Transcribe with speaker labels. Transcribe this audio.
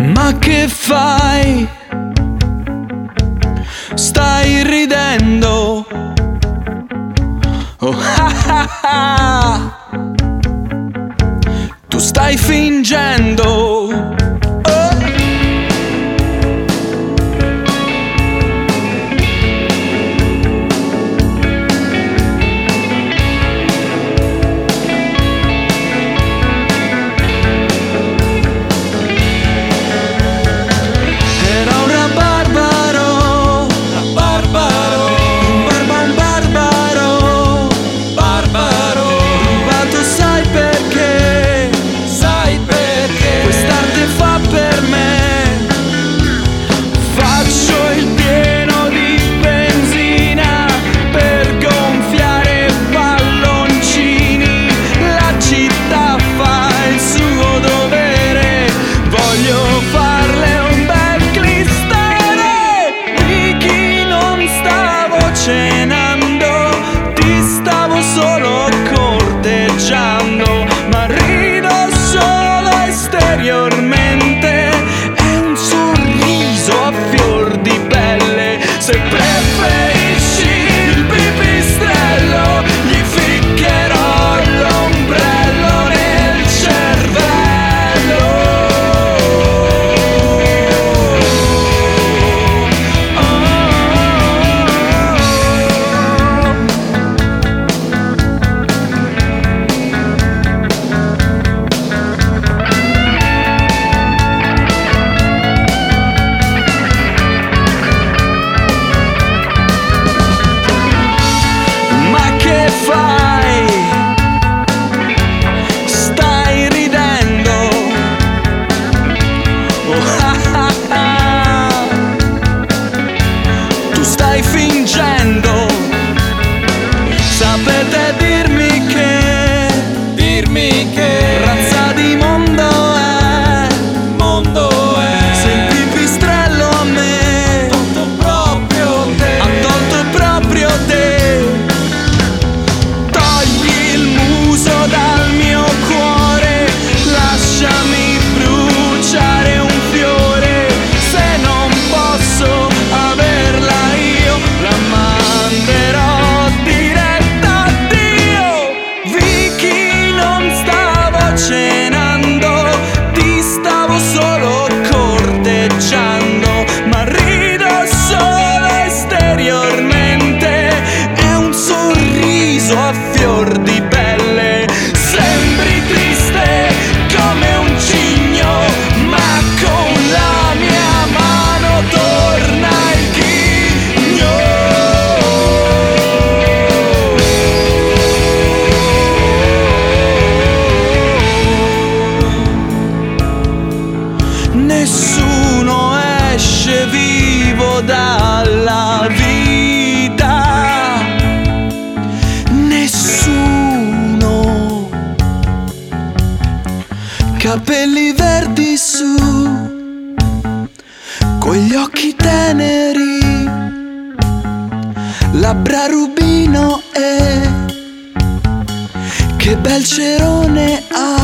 Speaker 1: Ma che fai? Stai ridendo? Oh ah ah ah! Tu stai fingendo? face green. change.
Speaker 2: Capelli verdi su, con gli occhi teneri, labbra rubino e che bel cerone hai.